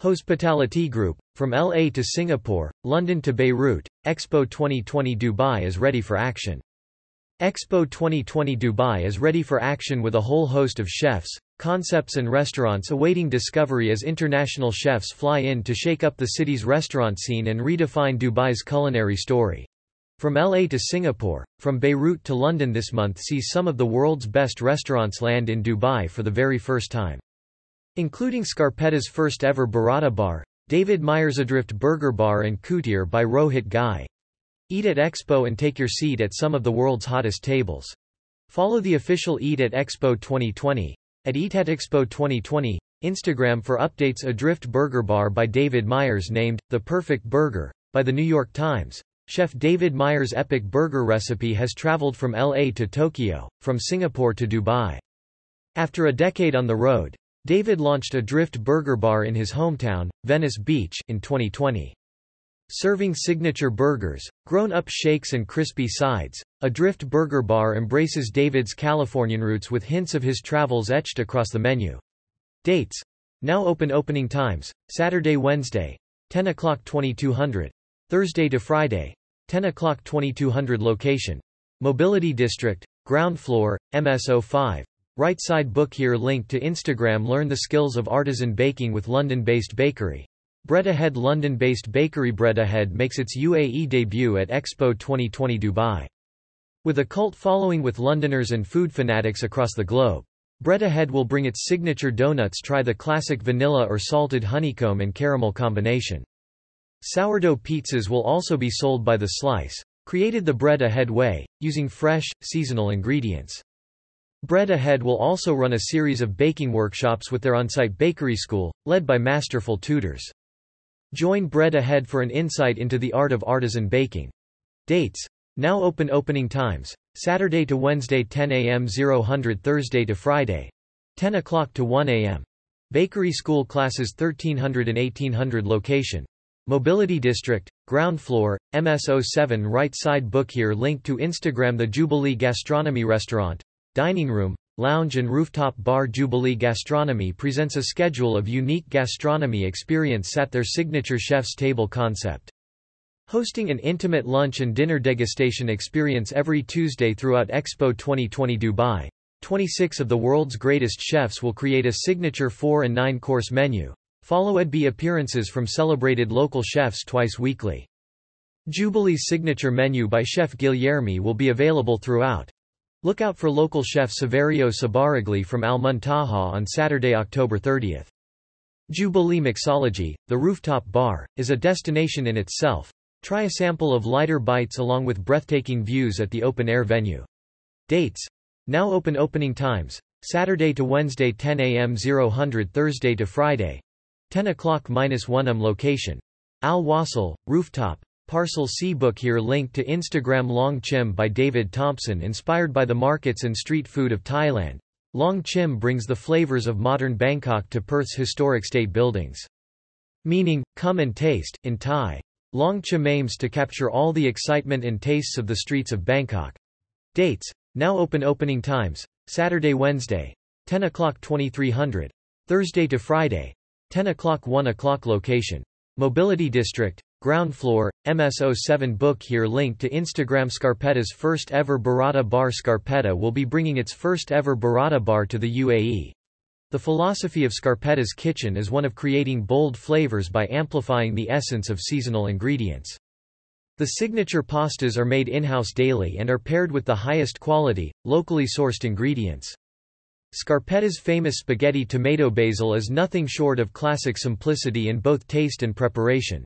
Hospitality Group, from LA to Singapore, London to Beirut, Expo 2020 Dubai is ready for action. Expo 2020 Dubai is ready for action with a whole host of chefs, concepts and restaurants awaiting discovery as international chefs fly in to shake up the city's restaurant scene and redefine Dubai's culinary story. From LA to Singapore, from Beirut to London this month sees some of the world's best restaurants land in Dubai for the very first time including Scarpetta's first ever Burrata bar, David Myers' Adrift Burger Bar and Kutir by Rohit Ghai. Eat at Expo and take your seat at some of the world's hottest tables. Follow the official Eat at Expo 2020 at Eat at Expo 2020 Instagram for updates Adrift Burger Bar by David Myers named The Perfect Burger by the New York Times. Chef David Myers' epic burger recipe has traveled from LA to Tokyo, from Singapore to Dubai. After a decade on the road, David launched Adrift Burger Bar in his hometown, Venice Beach, in 2020. Serving signature burgers, grown-up shakes and crispy sides, Adrift Burger Bar embraces David's Californian roots with hints of his travels etched across the menu. Dates. Now open opening times, Saturday Wednesday, 10 o'clock 2200. Thursday to Friday, 10 o'clock 2200 Location. Mobility District, ground floor, MSO 5. Right side book here link to Instagram Learn the skills of artisan baking with London-based bakery. Bread Ahead London-based bakery Bread Ahead makes its UAE debut at Expo 2020 Dubai. With a cult following with Londoners and food fanatics across the globe, Bread Ahead will bring its signature donuts try the classic vanilla or salted honeycomb and caramel combination. Sourdough pizzas will also be sold by the slice, created the Bread Ahead way, using fresh, seasonal ingredients. Bread Ahead will also run a series of baking workshops with their on-site bakery school, led by masterful tutors. Join Bread Ahead for an insight into the art of artisan baking. Dates. Now open opening times. Saturday to Wednesday 10 a.m. 000 Thursday to Friday. 10 o'clock to 1 a.m. Bakery School Classes 1300 and 1800 Location. Mobility District, Ground Floor, MS07 Right side book here Link to Instagram The Jubilee Gastronomy Restaurant, dining room, lounge and rooftop bar Jubilee Gastronomy presents a schedule of unique gastronomy experience at their signature chef's table concept. Hosting an intimate lunch and dinner degustation experience every Tuesday throughout Expo 2020 Dubai, 26 of the world's greatest chefs will create a signature 4 and 9 course menu. Follow EDB appearances from celebrated local chefs twice weekly. Jubilee's signature menu by Chef Guilherme will be available throughout. Look out for local chef Saverio Sbaragli from Al Muntaha on Saturday, October 30. Jubilee Mixology, the rooftop bar, is a destination in itself. Try a sample of lighter bites along with breathtaking views at the open-air venue. Dates. Now open opening times. Saturday to Wednesday 10 a.m. 000 Thursday to Friday. 10 o'clock minus 1 am location. Al Wasl, rooftop, Parcel C book here linked to Instagram Long Chim by David Thompson inspired by the markets and street food of Thailand. Long Chim brings the flavors of modern Bangkok to Perth's historic state buildings. Meaning, come and taste, in Thai. Long Chim aims to capture all the excitement and tastes of the streets of Bangkok. Dates. Now open opening times. Saturday Wednesday. 10 o'clock 2300. Thursday to Friday. 10 o'clock 1 o'clock location. Mobility District, Ground floor, MS07 book here linked to Instagram Scarpetta's first ever burrata bar Scarpetta will be bringing its first ever burrata bar to the UAE. The philosophy of Scarpetta's kitchen is one of creating bold flavors by amplifying the essence of seasonal ingredients. The signature pastas are made in-house daily and are paired with the highest quality, locally sourced ingredients. Scarpetta's famous spaghetti tomato basil is nothing short of classic simplicity in both taste and preparation.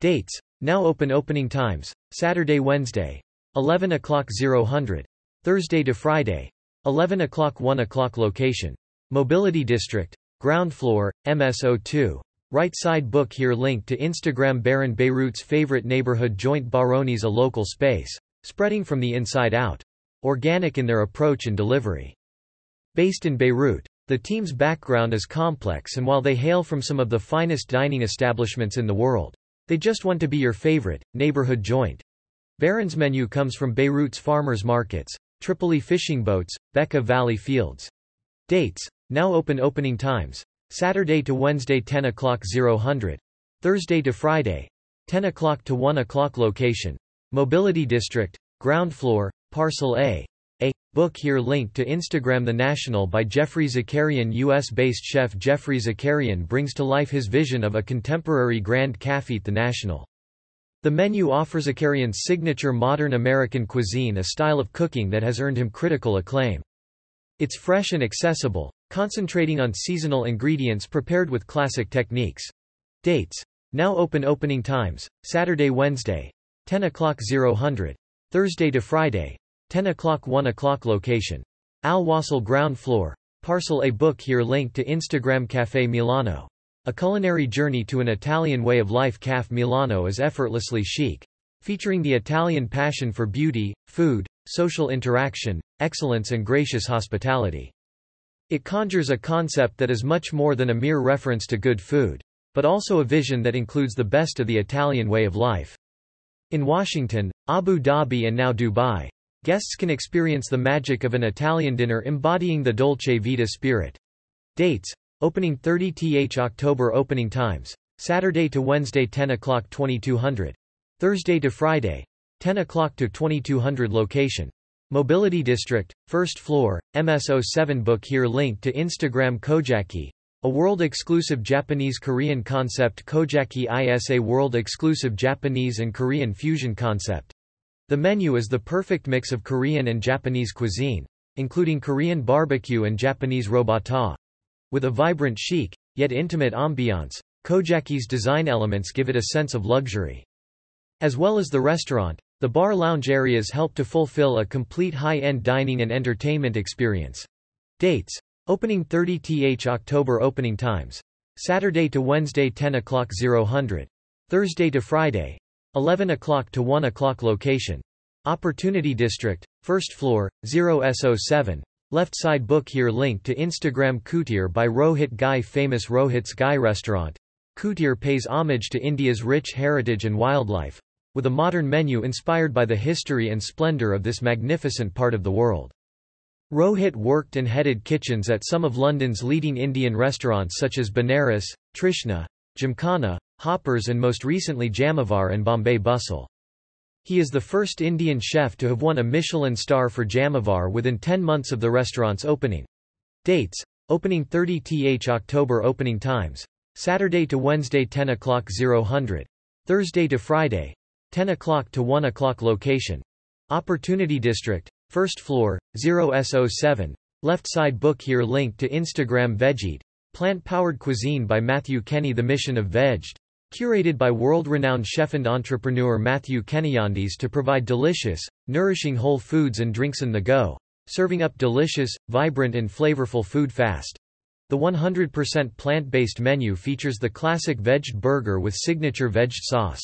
Dates. Now open opening times. Saturday Wednesday. 11 o'clock 0000. Thursday to Friday. 11 o'clock 1 o'clock Location. Mobility District. Ground floor, MSO2. Right side book here link to Instagram Baron Beirut's favorite neighborhood joint Baroni's a local space. Spreading from the inside out. Organic in their approach and delivery. Based in Beirut. The team's background is complex and while they hail from some of the finest dining establishments in the world, they just want to be your favorite, neighborhood joint. Baron's menu comes from Beirut's farmers markets, Tripoli fishing boats, Bekaa Valley fields. Dates. Now open opening times. Saturday to Wednesday 10 o'clock 000. Thursday to Friday. 10 o'clock to 1 o'clock location. Mobility District, ground floor, parcel A. A. Book here linked to Instagram The National by Geoffrey Zakarian US-based chef Geoffrey Zakarian brings to life his vision of a contemporary Grand Café The National. The menu offers Zakarian's signature modern American cuisine a style of cooking that has earned him critical acclaim. It's fresh and accessible, concentrating on seasonal ingredients prepared with classic techniques. Dates. Now open opening times, Saturday Wednesday. 10 o'clock 000. Thursday to Friday. 10 o'clock 1 o'clock location. Al Wasl ground floor. Parcel A book here link to Instagram Cafe Milano. A culinary journey to an Italian way of life Café Milano is effortlessly chic. Featuring the Italian passion for beauty, food, social interaction, excellence and gracious hospitality. It conjures a concept that is much more than a mere reference to good food, but also a vision that includes the best of the Italian way of life. In Washington, Abu Dhabi and now Dubai, Guests can experience the magic of an Italian dinner embodying the Dolce Vita spirit. Dates. Opening 30 th October Opening times. Saturday to Wednesday 10 o'clock 2200. Thursday to Friday. 10 o'clock to 2200 Location. Mobility District, first floor, MS07 Book here link to Instagram Kojaki, a world-exclusive Japanese-Korean concept Kojaki is a world-exclusive Japanese and Korean fusion concept. The menu is the perfect mix of Korean and Japanese cuisine, including Korean barbecue and Japanese robata. With a vibrant chic, yet intimate ambiance, Kojaki's design elements give it a sense of luxury. As well as the restaurant, the bar lounge areas help to fulfill a complete high-end dining and entertainment experience. Dates. Opening 30 th October Opening times. Saturday to Wednesday 10 o'clock 000. Thursday to Friday, 11 o'clock to 1 o'clock location. Opportunity District, first floor, 0S07. Left side book here link to Instagram Kutir by Rohit Ghai famous Rohit's Ghai restaurant. Kutir pays homage to India's rich heritage and wildlife, with a modern menu inspired by the history and splendor of this magnificent part of the world. Rohit worked and headed kitchens at some of London's leading Indian restaurants such as Benares, Trishna, Gymkhana, Hoppers and most recently Jamavar and Bombay Bustle. He is the first Indian chef to have won a Michelin star for Jamavar within 10 months of the restaurant's opening. Dates. Opening 30 th October Opening times. Saturday to Wednesday 10 o'clock 000. Thursday to Friday. 10 o'clock to 1 o'clock Location. Opportunity District. First floor, 0S07. Left side book here link to Instagram Vegeed. Plant-powered cuisine by Matthew Kenney The mission of Vegged. Curated by world-renowned chef and entrepreneur Matthew Kennyandis to provide delicious, nourishing whole foods and drinks in the go, serving up delicious, vibrant and flavorful food fast. The 100% plant-based menu features the classic vegged burger with signature vegged sauce.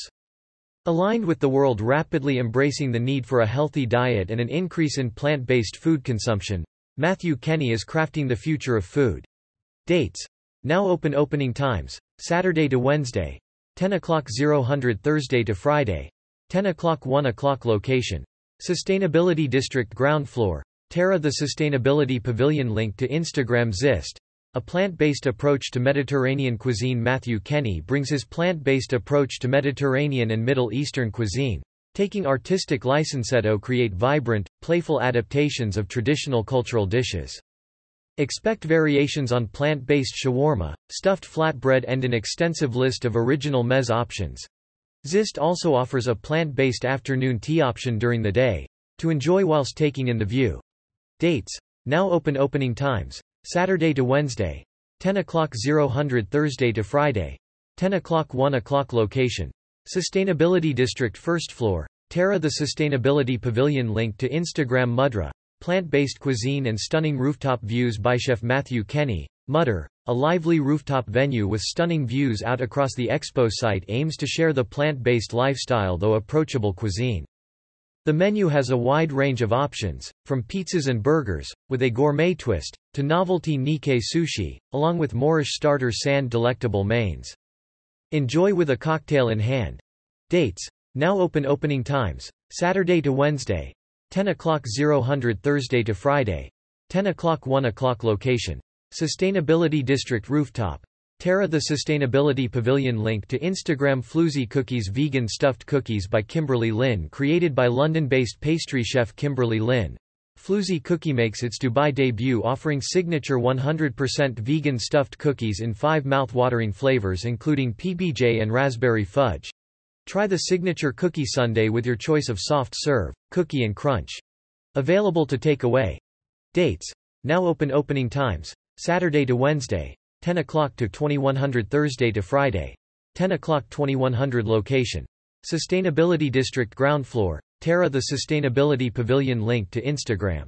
Aligned with the world rapidly embracing the need for a healthy diet and an increase in plant-based food consumption, Matthew Kenney is crafting the future of food. Dates. Now open opening times. Saturday to Wednesday. 10 o'clock 000 Thursday to Friday. 10 o'clock 1 o'clock Location. Sustainability District Ground Floor. Terra The Sustainability Pavilion link to Instagram XYST. A plant-based approach to Mediterranean cuisine Matthew Kenney brings his plant-based approach to Mediterranean and Middle Eastern cuisine, taking artistic license to create vibrant, playful adaptations of traditional cultural dishes. Expect variations on plant-based shawarma, stuffed flatbread and an extensive list of original mez options. XYST also offers a plant-based afternoon tea option during the day, to enjoy whilst taking in the view. Dates. Now open opening times. Saturday to Wednesday. 10 o'clock 000 Thursday to Friday. 10 o'clock 1 o'clock Location. Sustainability District First Floor. Terra The Sustainability Pavilion link to Instagram Mudra. Plant-based cuisine and stunning rooftop views by chef Matthew Kenney. Mudra, a lively rooftop venue with stunning views out across the expo site aims to share the plant-based lifestyle though approachable cuisine. The menu has a wide range of options, from pizzas and burgers, with a gourmet twist, to novelty Nikkei sushi, along with Moorish starter sand delectable mains. Enjoy with a cocktail in hand. Dates. Now open opening times. Saturday to Wednesday, 10 o'clock 000 Thursday to Friday. 10 o'clock 1 o'clock Location. Sustainability District Rooftop. Terra the Sustainability Pavilion link to Instagram Floozy Cookies Vegan Stuffed Cookies by Kimberly Lynn created by London-based pastry chef Kimberly Lynn. Floozy Cookie makes its Dubai debut offering signature 100% vegan stuffed cookies in five mouth-watering flavors including PBJ and raspberry fudge. Try the signature cookie sundae with your choice of soft serve, cookie and crunch. Available to take away. Dates. Now open opening times. Saturday to Wednesday. 10 o'clock to 2100 Thursday to Friday. 10 o'clock 2100 Location. Sustainability District Ground Floor. Terra the Sustainability Pavilion link to Instagram.